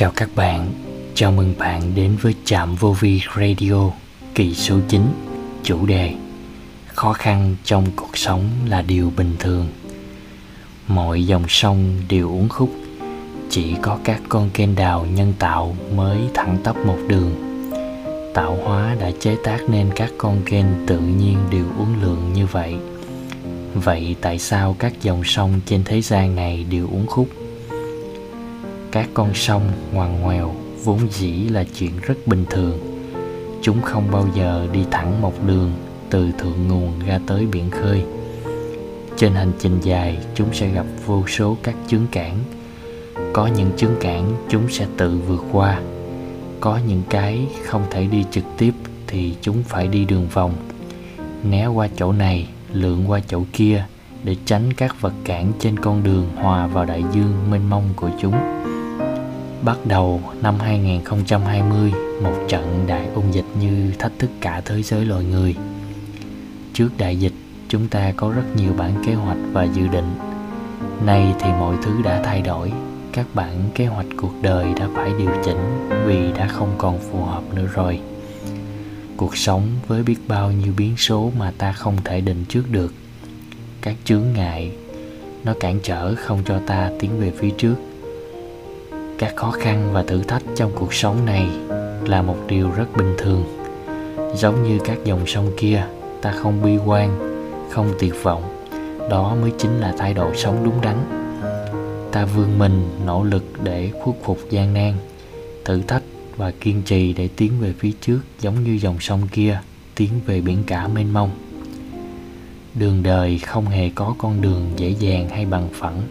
Chào các bạn, chào mừng bạn đến với Trạm Vô Vi Radio kỳ số 9 Chủ đề Khó khăn trong cuộc sống là điều bình thường. Mọi dòng sông đều uốn khúc. Chỉ có các con kênh đào nhân tạo mới thẳng tắp một đường. Tạo hóa đã chế tác nên các con kênh tự nhiên đều uốn lượn như vậy. Vậy tại sao các dòng sông trên thế gian này đều uốn khúc? Các con sông ngoằn ngoèo vốn dĩ là chuyện rất bình thường. Chúng không bao giờ đi thẳng một đường từ thượng nguồn ra tới biển khơi. Trên hành trình dài, chúng sẽ gặp vô số các chướng cản có những chướng cản chúng sẽ tự vượt qua. Có những cái không thể đi trực tiếp thì chúng phải đi đường vòng. Né qua chỗ này, lượn qua chỗ kia để tránh các vật cản trên con đường hòa vào đại dương mênh mông của chúng. Bắt đầu năm 2020, một trận đại ôn dịch như thách thức cả thế giới loài người. Trước đại dịch, chúng ta có rất nhiều bản kế hoạch và dự định. Nay thì mọi thứ đã thay đổi, các bản kế hoạch cuộc đời đã phải điều chỉnh vì đã không còn phù hợp nữa rồi. Cuộc sống với biết bao nhiêu biến số mà ta không thể định trước được. Các chướng ngại nó cản trở không cho ta tiến về phía trước các khó khăn và thử thách trong cuộc sống này là một điều rất bình thường. Giống như các dòng sông kia, ta không bi quan, không tuyệt vọng. Đó mới chính là thái độ sống đúng đắn. Ta vươn mình, nỗ lực để khuất phục gian nan, thử thách và kiên trì để tiến về phía trước giống như dòng sông kia tiến về biển cả mênh mông. Đường đời không hề có con đường dễ dàng hay bằng phẳng.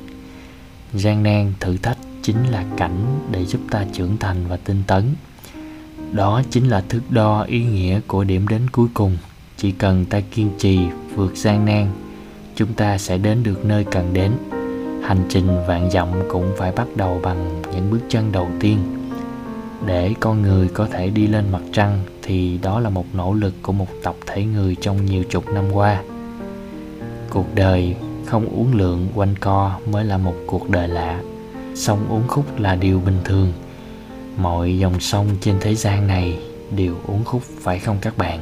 Gian nan, thử thách chính là cảnh để giúp ta trưởng thành và tinh tấn. Đó chính là thước đo ý nghĩa của điểm đến cuối cùng. Chỉ cần ta kiên trì vượt gian nan, chúng ta sẽ đến được nơi cần đến. Hành trình vạn dặm cũng phải bắt đầu bằng những bước chân đầu tiên. Để con người có thể đi lên mặt trăng thì đó là một nỗ lực của một tập thể người trong nhiều chục năm qua. Cuộc đời không uống lượng quanh co mới là một cuộc đời lạ sông uốn khúc là điều bình thường. Mọi dòng sông trên thế gian này đều uốn khúc, phải không các bạn?